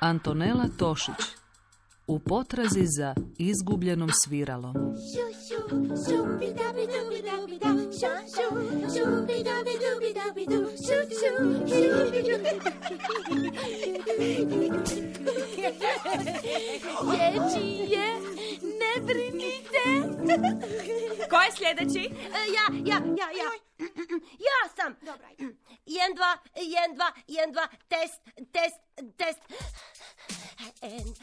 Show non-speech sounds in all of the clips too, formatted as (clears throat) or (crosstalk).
Antonela Tošić u potrazi za izgubljenom sviralom. Ko je sljedeći? E, ja, ja, ja, ja. Ja sam. Dobra, ajde. Jedan, dva, jedan, dva, jedan, dva, test, test, test. And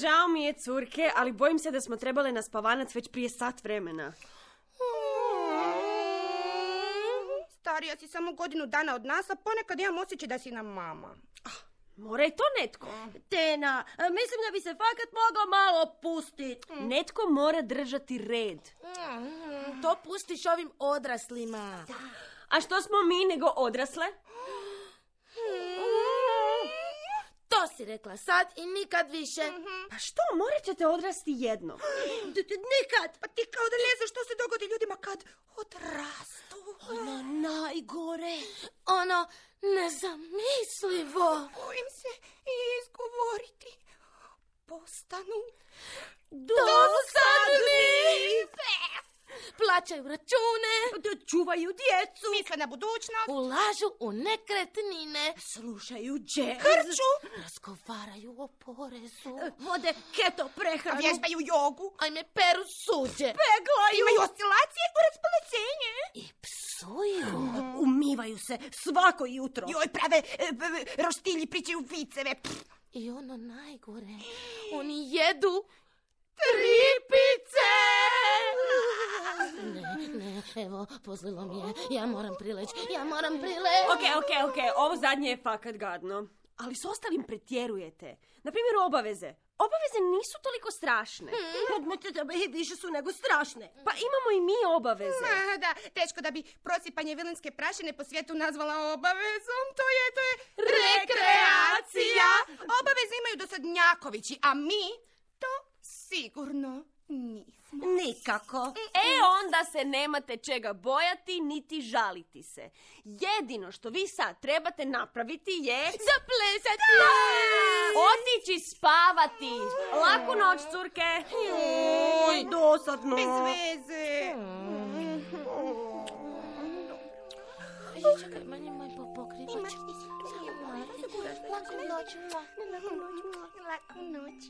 Žao mi je, curke, ali bojim se da smo trebali na spavanac već prije sat vremena. Starija si samo godinu dana od nas, a ponekad imam osjećaj da si nam mama. Mora i to netko. Tena, e, mislim da bi se fakat mogao malo pustit. Netko mora držati red. To pustiš ovim odraslima. A što smo mi nego odrasle? To si rekla sad i nikad više. Pa što, morat ćete odrasti jedno. (gasps) Nikad. Pa ti kao da ne znaš što se dogodi ljudima kad odrastu. Ono najgore. Ono nezamislivo. Bojim se i izgovoriti. Postanu Dosadni. Plaćaju račune. D- Čuvaju djecu. misle na budućnost. Ulažu u nekretnine. Slušaju džez. Krču. Razgovaraju o porezu. Vode keto prehranu. Vježbaju jogu. Ajme peru suđe. Peglaju. Imaju oscilacije u raspoloženje. I psuju. Umivaju se svako jutro. Joj, prave e, roštilji pričaju viceve. Pff. I ono najgore. (gasps) Oni jedu tripice. Ne, ne, evo, pozlilo mi je. Ja moram prileći, ja moram prileći. Ok, ok, ok, ovo zadnje je fakat gadno. Ali s ostalim pretjerujete. Na primjer obaveze. Obaveze nisu toliko strašne. Hmm. Više su nego strašne. Pa imamo i mi obaveze. Ah, da, teško da bi prosipanje vilinske prašine po svijetu nazvala obavezom. To je, to je rekreacija. Obaveze imaju dosadnjakovići, a mi to sigurno nismo. Nikako. E onda se nemate čega bojati niti žaliti se. Jedino što vi sad trebate napraviti je... Zaplesati. Otići spavati. Laku noć, curke. Oj, dosadno. Bez veze. Čekaj, manje moj po pokrivač. Laku noć. Laku noć. Laku noć.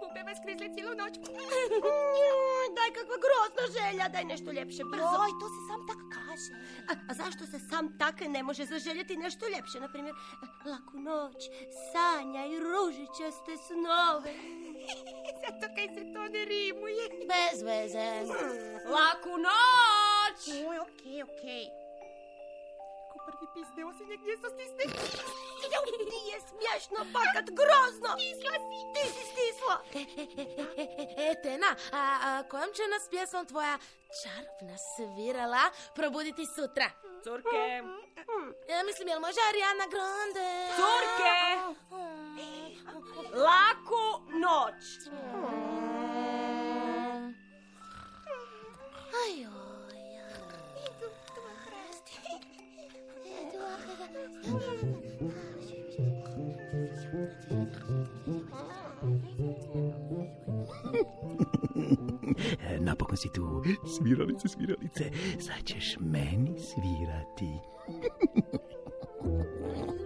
Bube vas krizle cijelu noć. (laughs) Daj kakva grozna želja, daj nešto ljepše, brzo. Oj, to se sam tak kaže. A, a zašto se sam tak ne može zaželjeti nešto ljepše? Naprimjer, laku noć, sanjaj ružičaste snove. (laughs) Zato kaj se to ne rimuje. Bez veze. Laku noć! Oj, okej, okej. Ko prvi pisne osinje gdje se stisne. Nije smiješno, fakat grozno. Stisla si. Ti si stisla. E, e, e, e, e, Tena, a, a kojom će nas pjesmom tvoja čarobna svirala probuditi sutra? Curke, Ja mislim, jel može Ariana Grande? curke, laku noć. (laughs) Napokon si tu. Sviralice, sviralice. Sad ćeš meni svirati. (laughs)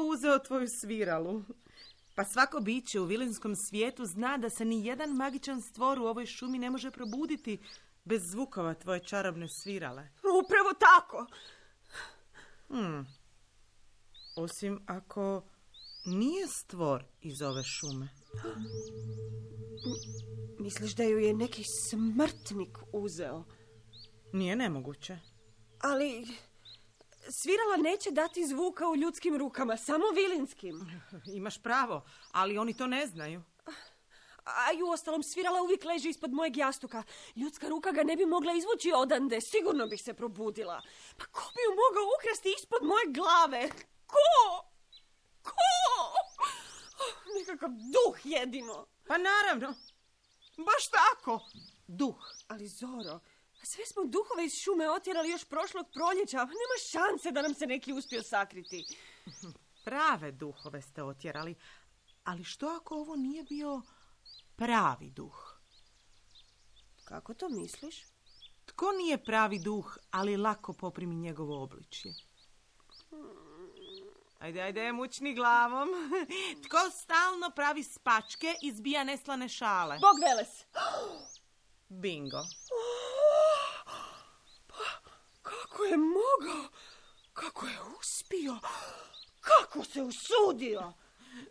uzeo tvoju sviralu? Pa svako biće u vilinskom svijetu zna da se ni jedan magičan stvor u ovoj šumi ne može probuditi bez zvukova tvoje čarobne svirale. Upravo tako. Hmm. Osim ako nije stvor iz ove šume. Misliš da ju je neki smrtnik uzeo? Nije nemoguće. Ali svirala neće dati zvuka u ljudskim rukama, samo vilinskim. Imaš pravo, ali oni to ne znaju. A i u ostalom svirala uvijek leži ispod mojeg jastuka. Ljudska ruka ga ne bi mogla izvući odande, sigurno bih se probudila. Pa ko bi ju mogao ukrasti ispod moje glave? Ko? Ko? Oh, nekakav duh jedino. Pa naravno. Baš tako. Duh. Ali Zoro, sve smo duhove iz šume otjerali još prošlog proljeća. Nema šanse da nam se neki uspio sakriti. Prave duhove ste otjerali. Ali što ako ovo nije bio pravi duh? Kako to misliš? Tko nije pravi duh, ali lako poprimi njegovo obličje? Ajde, ajde, mučni glavom. (laughs) Tko stalno pravi spačke i zbija neslane šale? Bog Veles! (gasps) Bingo. (gasps) Kako je mogao? Kako je uspio? Kako se usudio?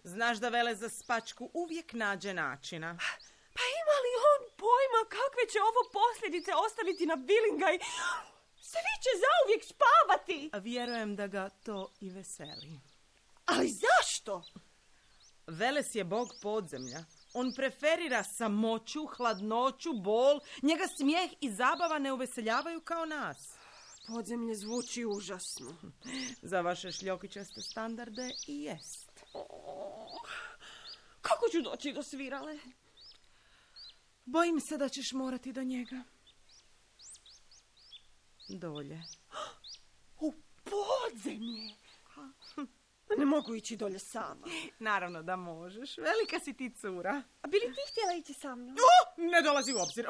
Znaš da vele za spačku uvijek nađe načina. Pa ima li on pojma kakve će ovo posljedice ostaviti na Bilingaj? Svi će zauvijek spavati. A vjerujem da ga to i veseli. Ali zašto? Veles je bog podzemlja. On preferira samoću, hladnoću, bol. Njega smijeh i zabava ne uveseljavaju kao nas. Podzemlje zvuči užasno. Za vaše šljokičaste standarde i jest. Kako ću doći do svirale? Bojim se da ćeš morati do njega. Dolje. (gasps) U podzemlje? Ne mogu ići dolje sama. Naravno da možeš. Velika si ti cura. A bi li ti htjela ići sa mnom? O, ne dolazi u obzir.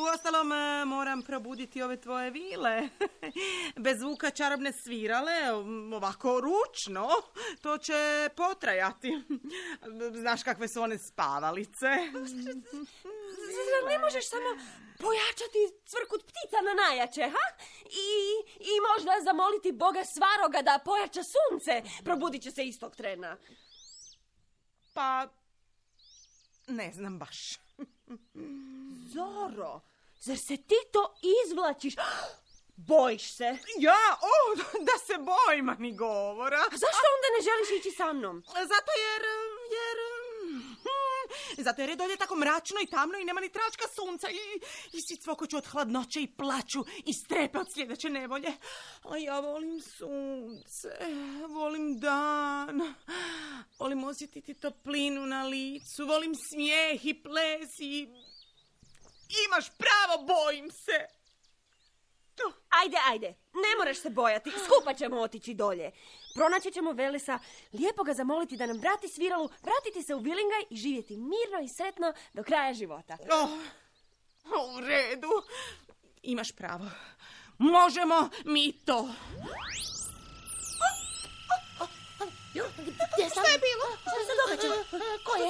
Uostalom, e, moram probuditi ove tvoje vile. (laughs) Bez zvuka čarobne svirale, ovako ručno, to će potrajati. Znaš kakve su one spavalice. Zar ne možeš samo pojačati cvrkut ptica na najjače, ha? I, I možda zamoliti Boga Svaroga da pojača sunce. Probudit će se istog trena. Pa, ne znam baš. (laughs) Zoro, zar se ti to izvlačiš? (gasps) Bojiš se? Ja, o, da se bojim, ni govora. A zašto onda ne želiš ići sa mnom? Zato jer, jer... (laughs) Zato jer je dolje tako mračno i tamno i nema ni tračka sunca i, i svi cvokoću od hladnoće i plaću i strepe od sljedeće nevolje. A ja volim sunce, volim dan, volim osjetiti toplinu na licu, volim smijeh i ples i... Imaš pravo, bojim se. Ajde, ajde, ne moraš se bojati, skupa ćemo otići dolje. Pronaći ćemo Velesa, lijepo ga zamoliti da nam vrati sviralu, vratiti se u Bilingaj i živjeti mirno i sretno do kraja života. Oh, u redu. Imaš pravo. Možemo mi to. Gdje sam? Što je bilo? Što se događa? Ko je?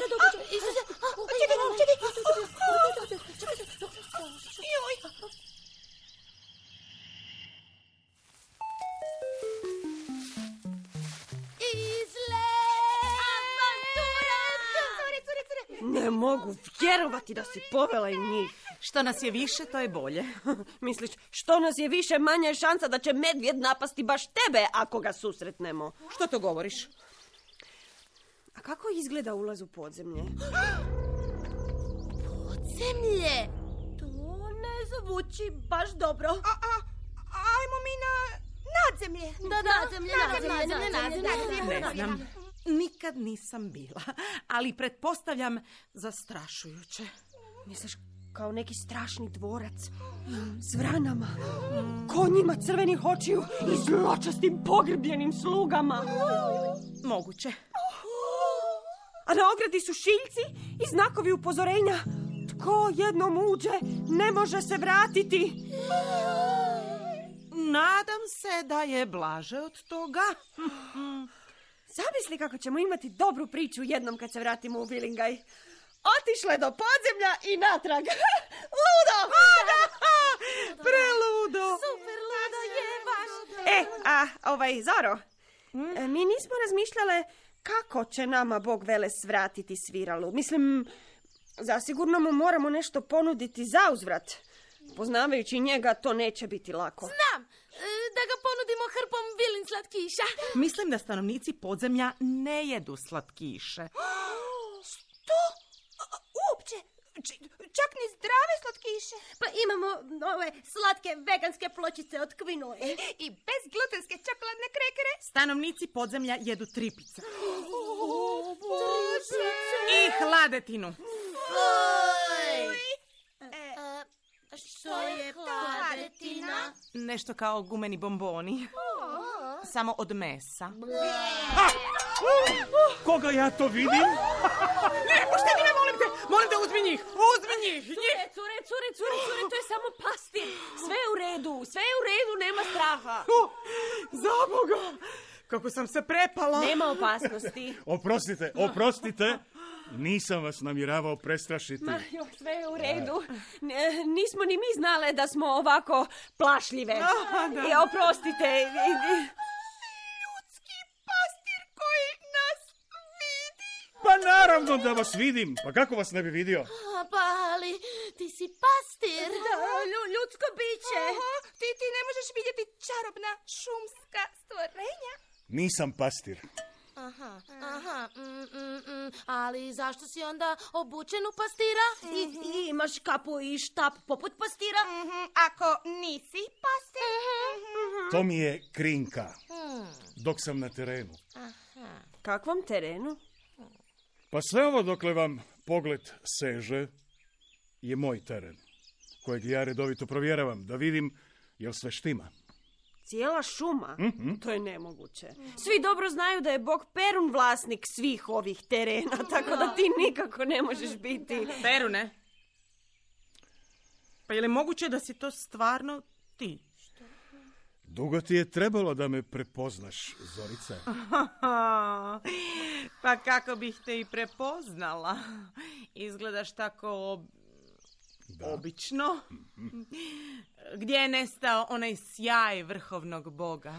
Joj, Ne mogu vjerovati da si povela i njih. Što nas je više, to je bolje. (laughs) Misliš, što nas je više, manja je šansa da će medvjed napasti baš tebe ako ga susretnemo. Što to govoriš? A kako izgleda ulaz u podzemlje? Zemlje! To ne zvuči baš dobro. a, a, ajmo mi na nadzemlje. Da, nadzemlje, nadzemlje, nadzemlje, nadzemlje, nadzemlje. Ne znam. Nikad nisam bila, ali pretpostavljam zastrašujuće. Misliš kao neki strašni dvorac s vranama, konjima crvenih očiju i zločastim pogrbljenim slugama. Moguće. A na ogradi su šiljci i znakovi upozorenja. Tko jednom uđe, ne može se vratiti. Nadam se da je blaže od toga. Zamisli kako ćemo imati dobru priču jednom kad se vratimo u Vilingaj. Otišle do podzemlja i natrag. (laughs) Ludo! (laughs) Preludo! Super, ludo je baš. E, a ovaj, Zoro, e, mi nismo razmišljale kako će nama Bog Vele svratiti sviralu. Mislim, zasigurno mu moramo nešto ponuditi za uzvrat. Poznavajući njega, to neće biti lako. Znam, da ga ponudimo hrpom vilin slatkiša. Mislim da stanovnici podzemlja ne jedu slatkiše. (gasps) To? Uopće? Čak ni zdrave slatkiše. Pa imamo ove slatke veganske pločice od kvinoje. I bezglutenske čokoladne krekere. Stanovnici podzemlja jedu tripice. (gasps) I hladetinu. Što je pladetina? Nešto kao gumeni bomboni. Samo od mesa. Koga ja to vidim? Ne, pušteni me, molim te! Molim te, uzmi njih! Uzmi njih! Cure, cure, cure, cure, cure, to je samo pastir. Sve je u redu, sve je u redu, nema straha. Uh, za Boga! Kako sam se prepala! Nema opasnosti. Oprostite, oprostite. Nisam vas namjeravao prestrašiti. Ma, jo, sve je u redu. Ne, nismo ni mi znale da smo ovako plašljive. I oprostite. i- i- Ljudski pastir koji nas vidi. Pa naravno da vas vidim. Pa kako vas ne bi vidio? A, Pa, ali ti si pastir. Lju- ljudsko biće. Oho, ti, ti ne možeš vidjeti čarobna šumska stvorenja. Nisam pastir. Aha, aha, mm, mm, mm. ali zašto si onda obučen u pastira? I, i imaš kapu i štap poput pastira. Mhm, ako nisi pastir. To mi je krinka. Dok sam na terenu. Kakvom terenu? Pa sve ovo dokle vam pogled seže je moj teren. Kojeg ja redovito provjeravam da vidim jel sve štima. Cijela šuma? To je nemoguće. Svi dobro znaju da je Bog Perun vlasnik svih ovih terena, (laughs) tako da ti nikako ne možeš biti. Perune. Pa je li moguće da si to stvarno ti? Dugo ti je trebalo da me prepoznaš, Zorice. (laughs) pa kako bih te i prepoznala? Izgledaš tako ob- obično. (laughs) Gdje je nestao onaj sjaj vrhovnog boga?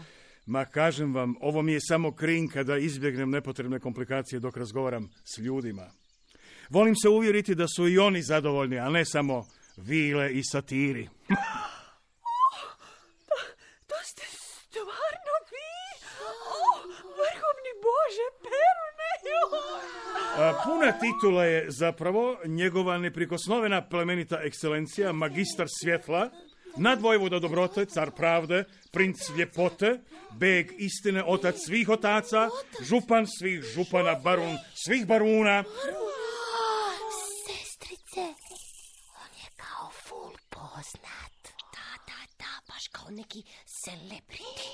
Ma kažem vam, ovo mi je samo krinka da izbjegnem nepotrebne komplikacije dok razgovaram s ljudima. Volim se uvjeriti da su i oni zadovoljni, a ne samo vile i satiri. (laughs) To ste stvarno vi? O, vrhovni Bože, Perune! A, puna titula je zapravo njegova neprikosnovena plemenita ekscelencija, magistar svjetla, nadvojvoda dobrote, car pravde, princ ljepote, beg istine, otac svih otaca, župan svih župana, barun svih baruna, Sestrice, on je kao full poznat. Da, da, da, baš kao neki celebrity.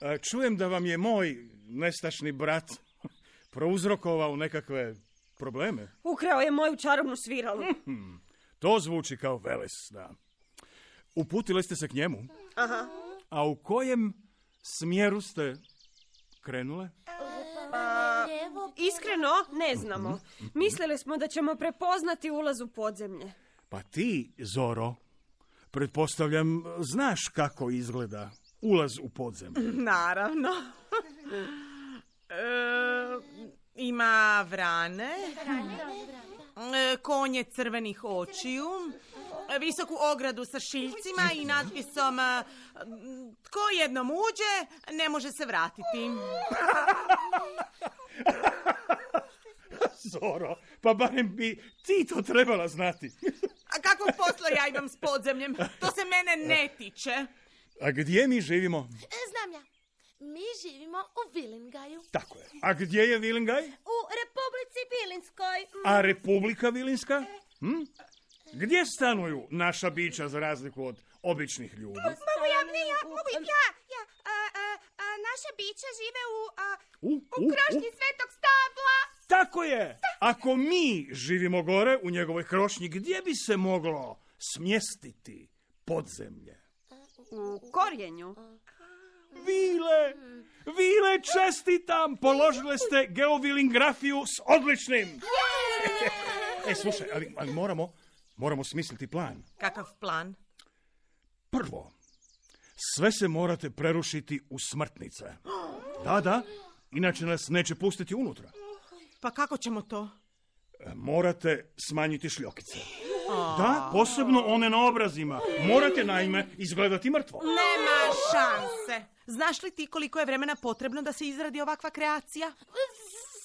A, Čujem da vam je moj nestašni brat (laughs) prouzrokovao nekakve probleme. Ukrao je moju čarobnu sviralu. To zvuči kao veles, da. Uputili ste se k njemu? Aha. A u kojem smjeru ste krenule? Iskreno, ne znamo. Mislili smo da ćemo prepoznati ulaz u podzemlje. Pa ti, Zoro, pretpostavljam, znaš kako izgleda ulaz u podzemlje. Naravno. E, ima vrane, e, konje crvenih očiju, visoku ogradu sa šiljcima i natpisom e, tko jednom uđe, ne može se vratiti. (laughs) Zoro, pa barem bi ti to trebala znati. (laughs) A kakvog posla ja imam s podzemljem? To se mene ne tiče. A gdje mi živimo? Znam ja. Mi živimo u Vilingaju. Tako je. A gdje je Vilingaj? U Republici Vilinskoj. A Republika Vilinska? Hm? Gdje stanuju naša bića za razliku od običnih ljudi? Mogu ja, ne, ja, mogu ja, ja. A, a, a, naša bića žive u, a, U, u krošnji svetog stabla. Tako je. Ako mi živimo gore u njegovoj krošnji, gdje bi se moglo smjestiti podzemlje? U korjenju. Vile! Vile, čestitam! Položile ste geovilinggrafiju s odličnim! E, slušaj, ali, ali moramo, moramo smisliti plan. Kakav plan? Prvo, sve se morate prerušiti u smrtnice. Da, da, inače nas neće pustiti unutra. Pa kako ćemo to? E, Morate smanjiti šljokice. Da, posebno one na obrazima. Morate, naime, izgledati mrtvo. Nema šanse. Znaš li ti koliko je vremena potrebno da se izradi ovakva kreacija?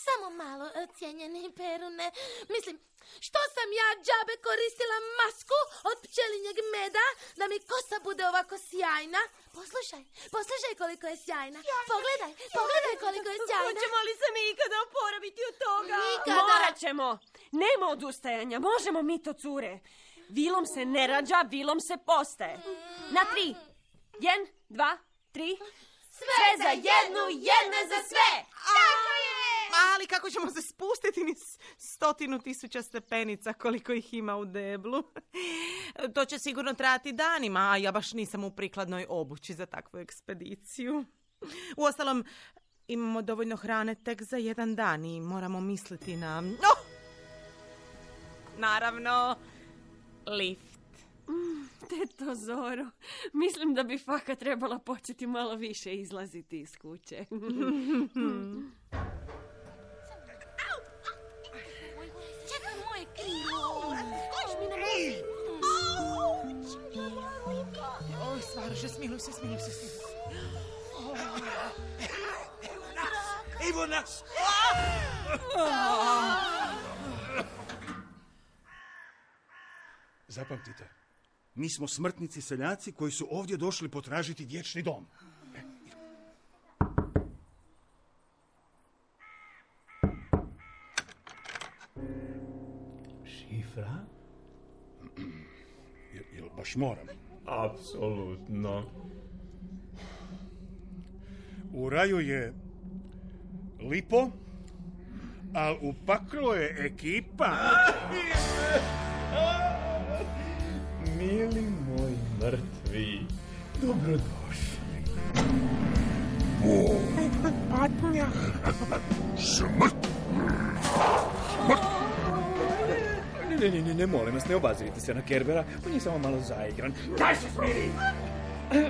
Samo malo, cijenjeni Perune. Mislim, što sam ja džabe koristila masku od pčelinjeg meda da mi kosa bude ovako sjajna? Poslušaj, poslušaj koliko je sjajna. Pogledaj, pogledaj koliko je sjajna. Hoćemo li se mi ikada oporaviti od toga? Nikada. Morat ćemo. Nema odustajanja. Možemo mi to, cure. Vilom se ne rađa, vilom se postaje. Na tri. Jen, dva, tri. Sve za jednu, jedne za sve. Ali kako ćemo se spustiti niz stotinu tisuća stepenica koliko ih ima u deblu? (laughs) To će sigurno trajati danima, a ja baš nisam u prikladnoj obući za takvu ekspediciju. Uostalom, imamo dovoljno hrane tek za jedan dan i moramo misliti na... Oh! Naravno, lift. Teto Zoro, mislim da bi Faka trebala početi malo više izlaziti iz kuće. (laughs) smiluj se, smiluj se, smiluj se. Evo nas! Zapamtite, mi smo smrtnici seljaci koji su ovdje došli potražiti vječni dom. Šifra? Jel, jel baš moram? Apsolutno. U raju je lipo, a u paklu je ekipa. Mili moji mrtvi, dobrodošli. Ne, ne, ne, ne, ne, molim vas, ne obazirite se na Kerbera, on je samo malo zaigran. Daj se smiri! (clears throat)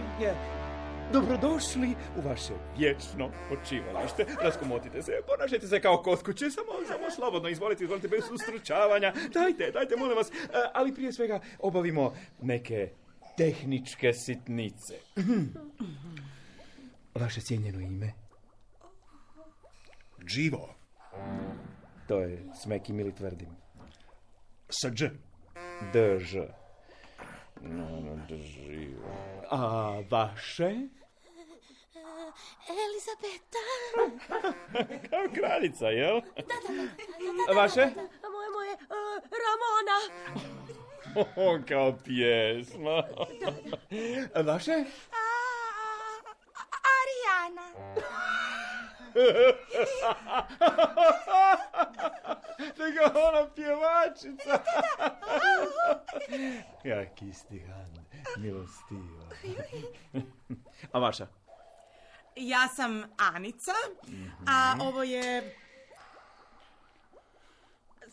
Dobrodošli u vaše vječno počivalište. Raskomotite se, ponašajte se kao kod kuće, samo, samo slobodno, izvolite, izvolite, bez ustručavanja. Dajte, dajte, molim vas, E, ali prije svega obavimo neke tehničke sitnice. (clears throat) Vaše cijenjeno ime? Dživo, To je smekim ili tvrdim. Sa dž. Drž. No, no, drži. A vaše? Elizabeta. Kao kraljica, jel? A vaše? A moje, moje, uh, Ramona. Kao pjesma. A vaše? A, Arijana. Nego ona pjevačica. Jaki stihan, milostivo. A vaša? Ja sam Anica, a ovo je...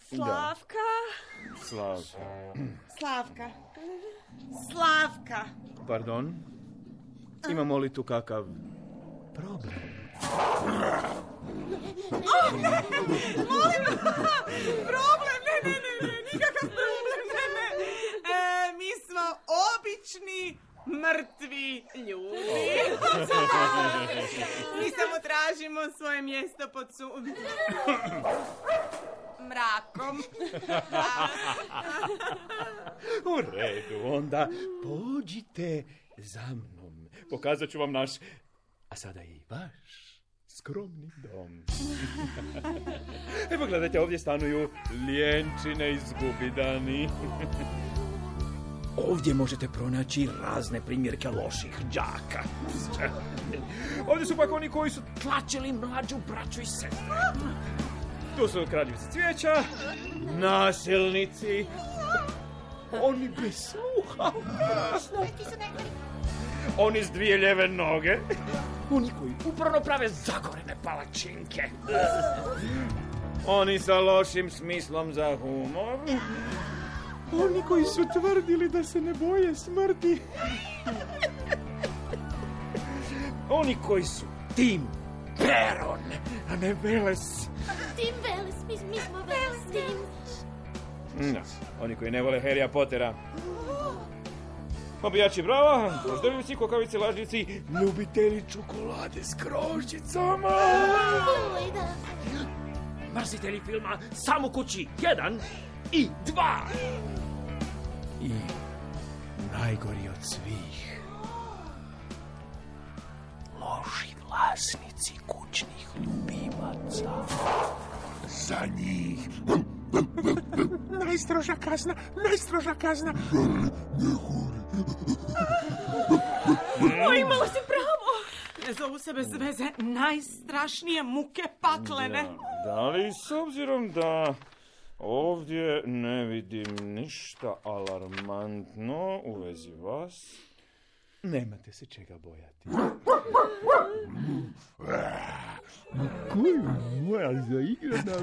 Slavka. Slavka. Slavka. Slavka. Pardon? Imamo li tu kakav problem? Problem, ne, ne, ne, ne, nikakav problem, ne, ne. E, mi smo obični mrtvi ljudi. (laughs) mi samo tražimo svoje mjesto pod su... mrakom. U redu, onda pođite za mnom. Pokazat ću vam naš A sada i vaš skromni dom. (laughs) Evo gledajte, ovdje stanuju lijenčine i zgubidani. (laughs) Ovdje možete pronaći razne primjerke loših đaka. (laughs) Ovdje su pak oni koji su tlačili mlađu braću i sestre. Tu su kradljivci cvijeća, nasilnici, oni bez sluha. Oni s dvije ljeve noge. Oni koji upravo prave zagorene palačinke. Oni sa lošim smislom za humor. Oni koji su tvrdili da se ne boje smrti. Oni koji su tim Peron, a ne Veles. Tim Veles, mi, mi smo Veles, Tim. Da, oni koji ne vole Harrya Pottera. Obijači brava, poždeljivci, kokavice, lažnici, ljubitelji čokolade s da. Mrzitelji filma Samo kući, jedan i dva. I najgori od svih. Loši vlasnici kućnih ljubimaca. Za njih Najstroža kazna, najstroža kazna. O, imala si pravo. Ne zovu se bez veze najstrašnije muke paklene. Da, da li s obzirom da ovdje ne vidim ništa alarmantno u vezi vas, nemate se čega bojati. Koju moja zaigrana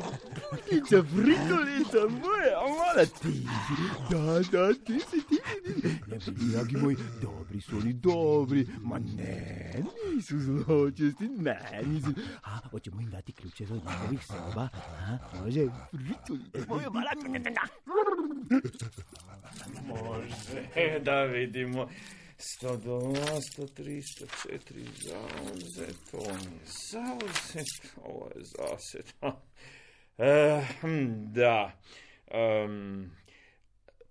putnica, fritolica moja, mala ti. Da, da, ti si ti. Ne budi, dragi moj, dobri su oni dobri. Ma ne, nisu zločesti, ne, nisu. A, hoćemo im dati ključeve od njihovih soba? A, može, fritolica moja mala. Može, da vidimo. 102, 103, 104, zauzet, on je zauzet, ovo je zased. (laughs) E, hm, da. Um,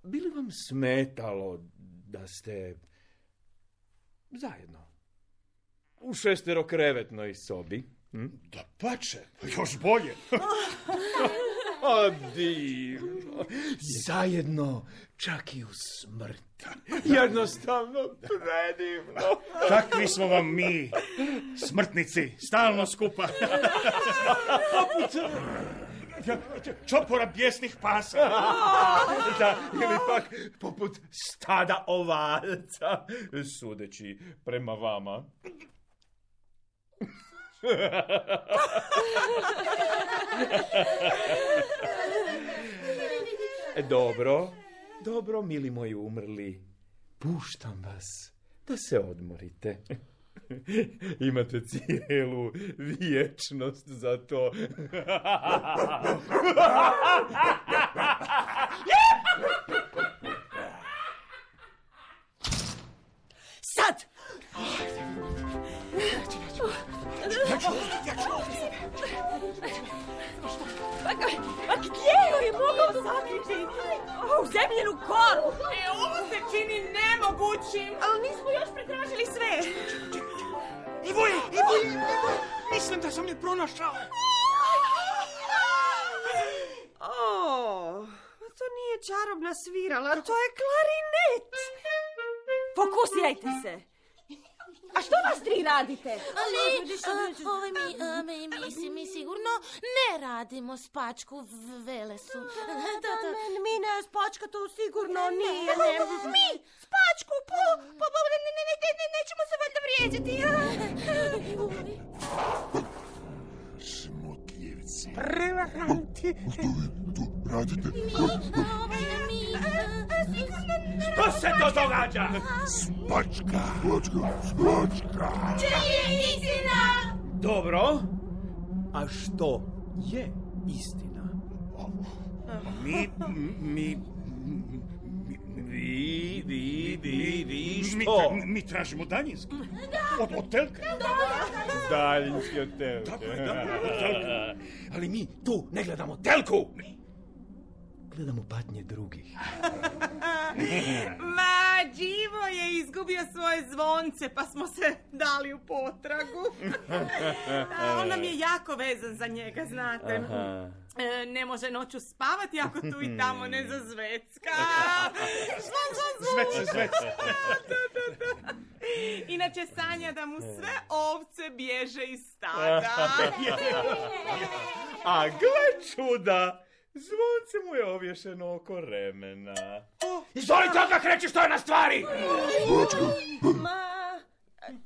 bi li vam smetalo da ste zajedno u šesterokrevetnoj sobi? Hm? Da pače, još bolje. (laughs) (laughs) A divno. Zajedno, čak i u smrt. (laughs) Jednostavno predivno. Takvi smo vam mi, smrtnici, stalno skupa. (laughs) Čopora bijesnih pasa. (laughs) Da, ili pak poput stada ovaca, sudeći prema vama. Dobro, dobro, mili moji umrli. Puštam vas da se odmorite. (laughs) Imate cijelu vječnost za to. (laughs) U zemljenu koru! E, ovo se čini nemogućim. Ali nismo još pretražili sve. Ivo je, Ivo je, Ivo je. Mislim da sam je pronašao. O, to nije čarobna svirala, to je klarinet. Fokusirajte se. A što vas tri radite? Ali, ovaj mi, mi, mi, mi sigurno ne radimo spačku v Velesu. (laughs) Da, da. Mi ne, spačka to sigurno nije. Ne, Mi, spačku, po, po, po, ne, ne, ne, ne, nećemo se valjda vrijeđati. (laughs) Smutljivci. Prevaranti. Mi, mi, Što se to događa? Spačka. Spačka, spačka. istina! Dobro. A što je istina? Mi, mi, Vi, vi, vi, vi, mi, što? mi tražimo daljinski. Od, od telke. Daljinski od telke. Tako je, da, od telke. Ali mi tu ne gledamo telku. Gledam u patnje drugih. (laughs) Ma, Đivo je izgubio svoje zvonce, pa smo se dali u potragu. (laughs) A On nam je jako vezan za njega, znate. Aha. E, ne može noću spavati ako tu i tamo ne zazvecka. (laughs) Zvon, zvon, zvon. Zvece, zvece. Inače sanja da mu sve ovce bježe iz stada. A gle čuda, zvonce mu je ovješeno oko remena. Izvolite odmah reći što je na stvari! Ma,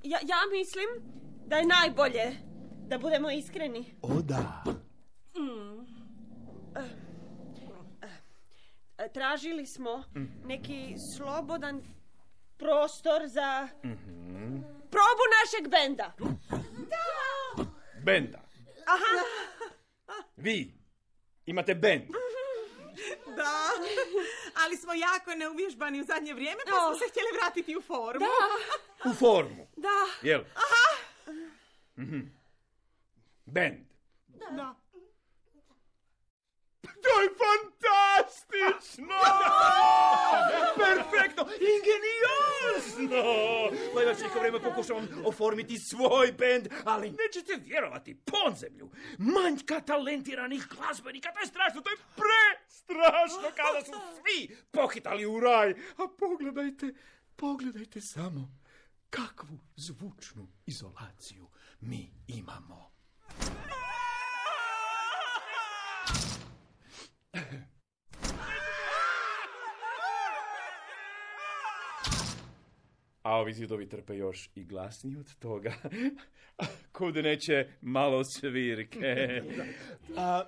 ja, ja mislim da je najbolje da budemo iskreni. O da. E, Tražili smo neki slobodan prostor za probu našeg benda. Benda. Aha, Vi imate bend. (laughs) Da, ali smo jako neuvježbani u zadnje vrijeme, pa smo se htjeli vratiti u formu. U formu. da. Jel? Mhm. Bend. Da. To je fantastično! (laughs) Perfektno! Ingeniozno! Pa još neko vrijeme pokušavam oformiti svoj bend, ali nećete vjerovati, podzemlju, manjka talentiranih glazbenika, to je strašno, to je prestrašno kada su svi pohitali u raj. A pogledajte, pogledajte samo kakvu zvučnu izolaciju mi imamo. A ovi zidovi trpe još i glasniji od toga. (laughs) Kud neće malo svirke. (laughs) A,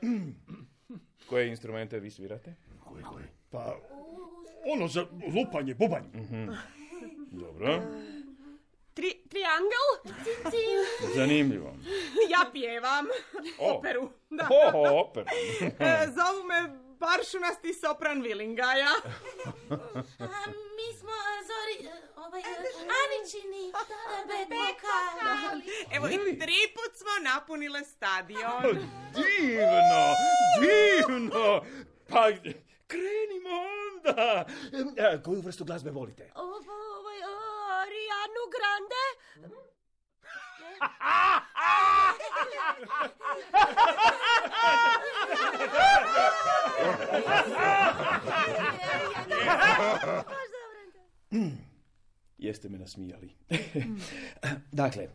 koje instrumente vi svirate? Pa, ono za lupanje, bubanj. (laughs) Dobro. Tri, triangel? (laughs) Zanimljivo. (laughs) Ja pjevam O. operu. Da. O, opera. (laughs) E, zovu me Baršunasti sopran Vilingaja. A, mi smo, a, Zori, e, ovaj, e, Aničini, e, bed vokali. Evo i tri put smo napunile stadion. Divno, divno. Pa, krenimo onda. E, Koju vrstu glazbe volite? Ovo, ovaj, o, Arianu Grande? Jeste me nasmijali. dakle,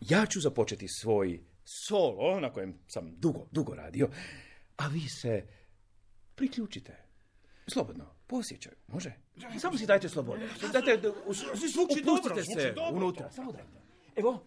ja ću započeti svoj solo, na kojem sam dugo, dugo radio, a vi se priključite. Slobodno, posjećaj, može? Samo si dajte slobodu. Dajte, da- us- Zvuči dobro, upustite zvuči se dobro. unutra. Samo dajte. Evo,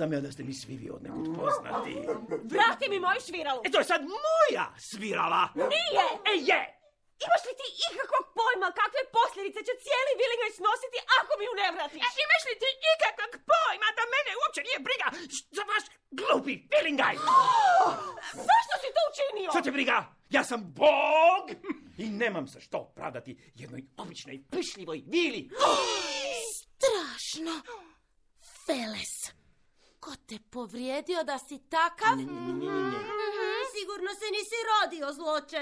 sam ja da ste mi svi vi od nekud poznati. Vrati mi moju sviralu. E to je sad moja svirala. Nije! E je! Imaš li ti ikakvog pojma kakve posljedice će cijeli Vilingaj snositi ako mi ju ne vratiš? Imaš li ti ikakvog pojma da mene uopće nije briga za vaš glupi filingaj? (gasps) Zašto si to učinio? Što te briga? Ja sam Bog i nemam se što pravdati jednoj običnoj pišljivoj vili. (gasps) (gasps) Strašno. Feles. Ko te povrijedio da si takav? Sigurno se nisi rodio, zloče.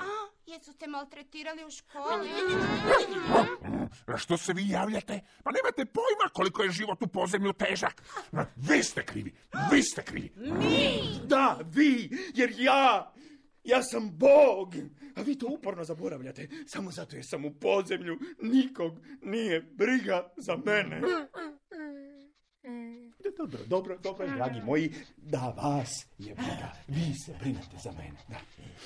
A, jesu te maltretirali u školi? Na što se vi javljate? Pa nemate pojma koliko je život u podzemlju težak. Vi ste krivi, vi ste krivi. Da, vi, jer ja, ja sam Bog. A vi to uporno zaboravljate. Samo zato jer sam u podzemlju. Nikog nije briga za mene. Dobro, dobro, dobro, dragi moji, da vas je briga. Vi se brinete za mene. Da.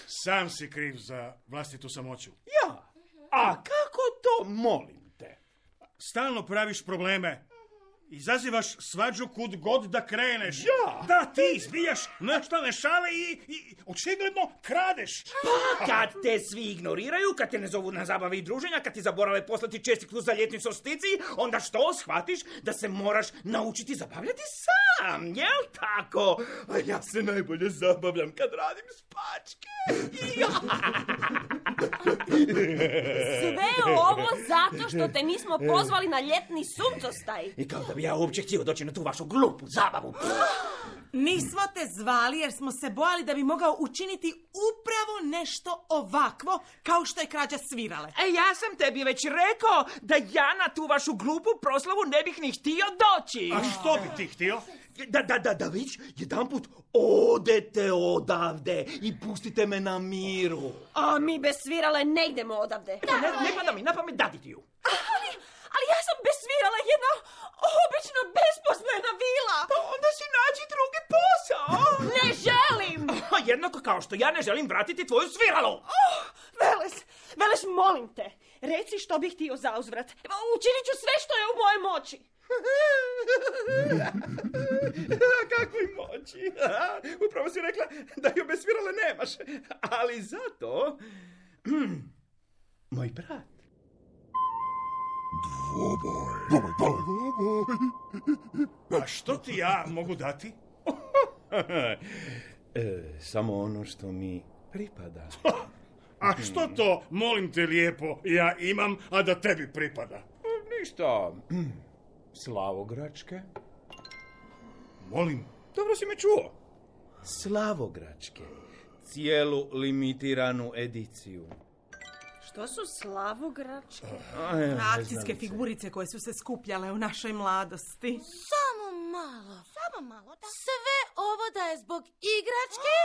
Sam si kriv za vlastitu samoću. Ja? A kako to molim te? Stalno praviš probleme. Izazivaš svađu kud god da kreneš. Ja? Da, ti izbijaš naštane šale i, i očigledno kradeš. Pa kad te svi ignoriraju, kad te ne zovu na zabave i druženja, kad ti zaborave poslati čestiklu za ljetni solstici, onda što, shvatiš da se moraš naučiti zabavljati sam, jel tako? A ja se najbolje zabavljam kad radim spačke. (laughs) Ja. Sve ovo zato što te nismo pozvali na ljetni suncostaj. I kao da bi ja uopće htio doći na tu vašu glupu zabavu. Nismo te zvali jer smo se bojali da bi mogao učiniti upravo nešto ovakvo kao što je krađa svirale. E, ja sam tebi već rekao da ja na tu vašu glupu proslavu ne bih ni htio doći. A što bi ti htio? Da, da, da, da već jedanput odete odavde i pustite me na miru. A mi bez svirale ne idemo odavde. Ne, ne pada mi na pamet daditi ju. Ali, ali ja sam bez svirala jedna obična besposlena vila. Pa onda si nađi drugi posao. Ne želim! Jednako kao što ja ne želim vratiti tvoju sviralu. Oh, Veles, Veles, molim te, reci što bih htio za uzvrat. Učinit ću sve što je u mojoj moći. (laughs) Kakvoj moći. (laughs) Upravo si rekla da ju bez svirale nemaš. Ali zato... Hmm, moj brat. A što ti ja mogu dati? (laughs) E, samo ono što mi pripada. A što to, molim te lijepo, ja imam, a da tebi pripada? Ništa. Slavogračke. Molim, Dobro si me čuo. Slavogračke. Cijelu limitiranu ediciju. Što su slavogračke? Akcijske figurice koje su se skupljale u našoj mladosti. Samo malo. Samo malo, da. Sve ovo da je zbog igračke?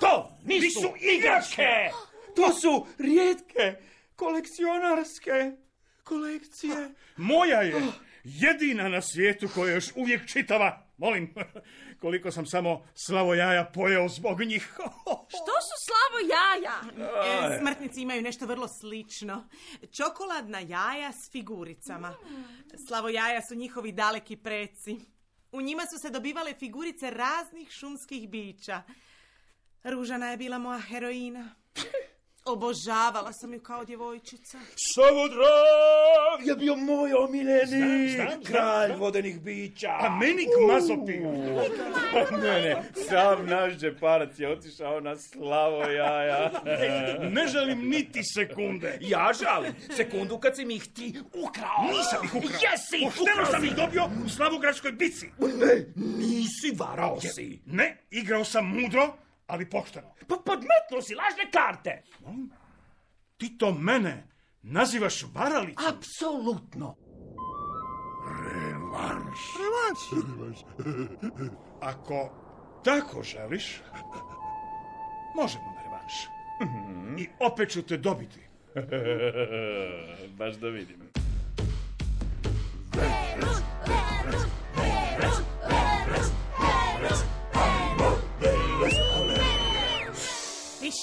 To nisu igračke! To su rijetke kolekcionarske kolekcije. moja je jedina na svijetu koja je još uvijek čitava. Molim, (laughs) koliko sam samo slavo jaja pojeo zbog njih. (laughs) Što su slavo jaja? E, smrtnici imaju nešto vrlo slično. Čokoladna jaja s figuricama. Slavo jaja su njihovi daleki preci. U njima su se dobivale figurice raznih šumskih bića. Ružana je bila moja heroina. (laughs) Obožavala sam ju kao djevojčica. Savodrav je bio moj omiljeni Znam, znam, znam, kralj znam. vodenih bića. A meni gmazopiju. (laughs) ne, ne, sam naš džeparac je otišao na slavo jaja. (laughs) Ne želim niti sekunde. Ja žalim sekundu kad si mi ih ti ukrao. Nisam ih ukrao. Jesi, Pošteno sam ih dobio u Slavogradskoj bici. Ne, nisi varao si. Ne, igrao sam mudro, ali pošteno. Pa podmetnuo si lažne karte. Ti to mene nazivaš varalicom? Apsolutno. Ako tako želiš, možemo na revanš. I opet ću te dobiti. (laughs) Baš da vidim. Perun,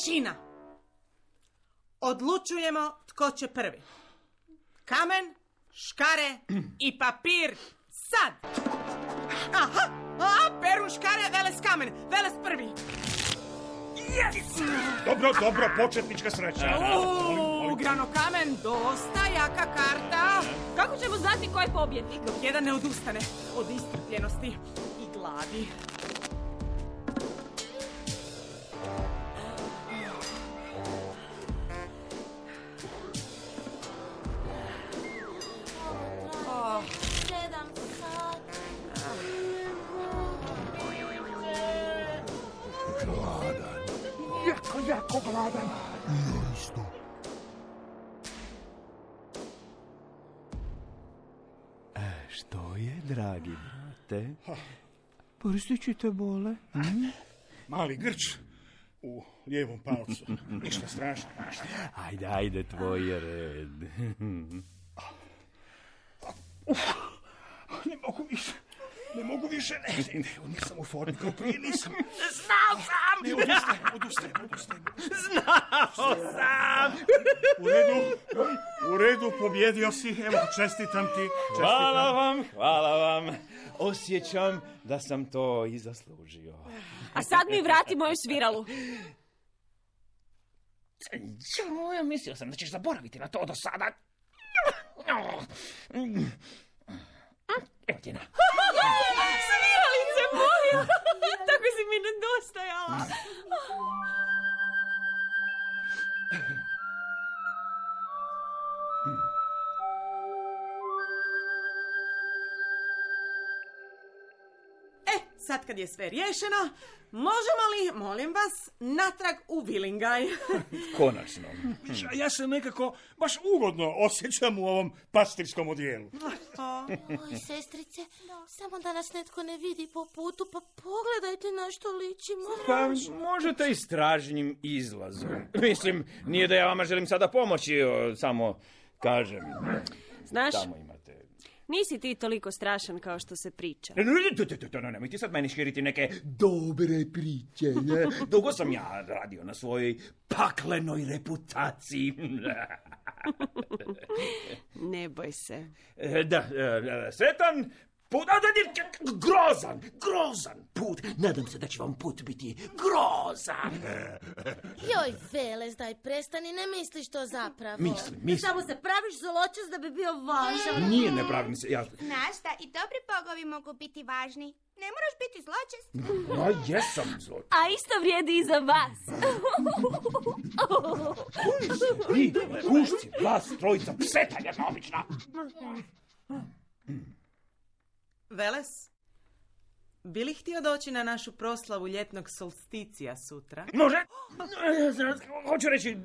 Tišina. Odlučujemo tko će prvi. Kamen, škare i papir sad. Aha, a, Perun, škare, Veles kamen. Veles prvi. Dobro, dobro, početnička sreća. Uuu, grano kamen, dosta jaka karta. Kako ćemo znati ko je pobjednik? Dok jedan ne odustane od istrpljenosti i gladi. Jako, jako gladan. Što je, dragi brate? Prsti ćete bole? Mali grč u lijevom palcu. Ništa strašno. ništa. Ajde, ajde, tvoj je red. Ne mogu više. Ne mogu više. ne, ne, ne, nisam u formi kao prije, nisam. Znao sam! Ne, odustajem, odustajem, odustajem. Znao sam! U redu, u redu, pobjedio si, evo, čestitam ti. Čestitam. Hvala vam, hvala vam. Osjećam da sam to i zaslužio. A sad mi vrati moju sviralu. Ja, mislio sam da ćeš zaboraviti na to do sada. Evo ti je na. Sviralice moja! Tako si mi nedostajala. E, sad kad je sve riješeno, možemo li, molim vas, natrag u Vilingaj? (laughs) Konačno. Ja se nekako baš ugodno osjećam u ovom pastirskom odijelu. Oj, (laughs) sestrice, samo da nas netko ne vidi po putu, pa pogledajte na što ličimo. Pa možete i stražnjim izlazom. Mislim, nije da ja vama želim sada pomoći, o, samo kažem. Znaš, Tamo imate. nisi ti toliko strašan kao što se priča. Ne, ne, ne, ne, ne, ne, nemoj ti sad meni širiti neke dobre priče. Ne? (laughs) Dugo sam ja radio na svojoj paklenoj reputaciji. (laughs) (laughs) Ne boj se. E, Da, e, sretan put, a, da, da, grozan, grozan put. Nadam se da će vam put biti grozan. Joj, Veles, daj prestani, ne misliš to zapravo. Mislim, mislim. Samo se praviš zločest da bi bio važan. Nije, ne pravim se, ja... Znaš da i dobri bogovi mogu biti važni. Ne moraš biti zločest. (laughs) Ja jesam zlo. A isto vrijedi i za vas. Vi, kušci, vas, trojica, psetanja obična. Veles, bi li htio doći na našu proslavu ljetnog solsticija sutra? Može? Hoću reći,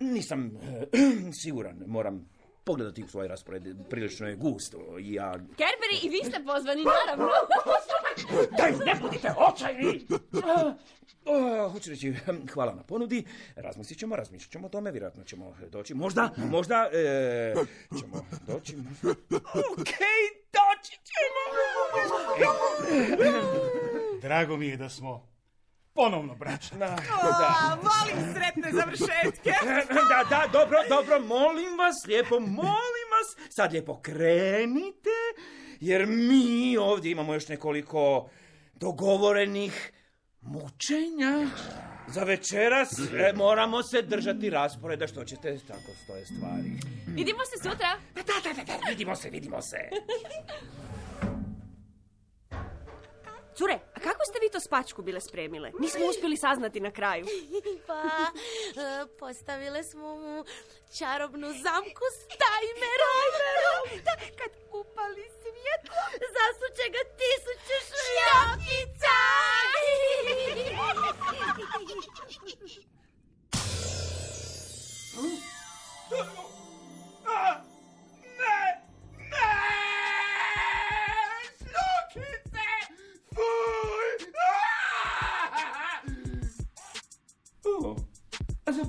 nisam eh, (clears throat) siguran, moram pogledati u svoj raspored, prilično je gusto. Ja... Kerberi, i vi ste pozvani, naravno. (laughs) Daj, ne budite očajni! A, hoću reći, (laughs) hvala na ponudi, razmislit ćemo, razmišljat ćemo o tome, vjerojatno ćemo doći, možda, možda, e, ćemo doći. Okej, doći ćemo! Drago mi je da smo ponovno braća. Da, (laughs) A, volim sretne završetke. (laughs) da, da, dobro, dobro, molim vas, lijepo, molim vas, sad lijepo krenite, jer mi ovdje imamo još nekoliko dogovorenih mučenja. Za večeras e, moramo se držati rasporeda, što ćete, tako stoje stvari. Vidimo se sutra. Da, da, da, da, vidimo se, vidimo se. (laughs) Cure, a kako ste vi to spačku bile spremile? Nismo uspjeli saznati na kraju. (laughs) Pa, e, postavile smo mu čarobnu zamku s tajmerom. (laughs) Da, kad upali svjetlo, zasuče ga tisuće šljakica. (laughs)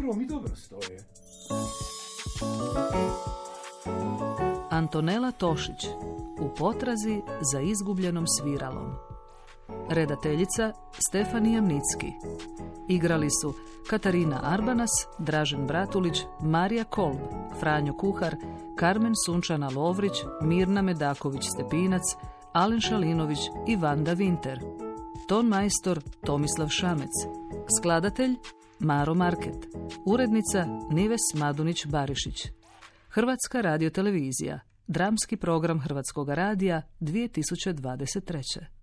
zapravo mi dobro stoje. Antonela Tošić u potrazi za izgubljenom sviralom. Redateljica Stefanija Mnicki. Igrali su Katarina Arbanas, Dražen Bratulić, Marija Kolb, Franjo Kuhar, Karmen Sunčana Lovrić, Mirna Medaković-Stepinac, Alen Šalinović i Vanda Vinter. Ton majstor Tomislav Šamec. Skladatelj Maro Market. Urednica Nives Madunić-Barišić. Hrvatska radiotelevizija. Dramski program Hrvatskog radija 2023.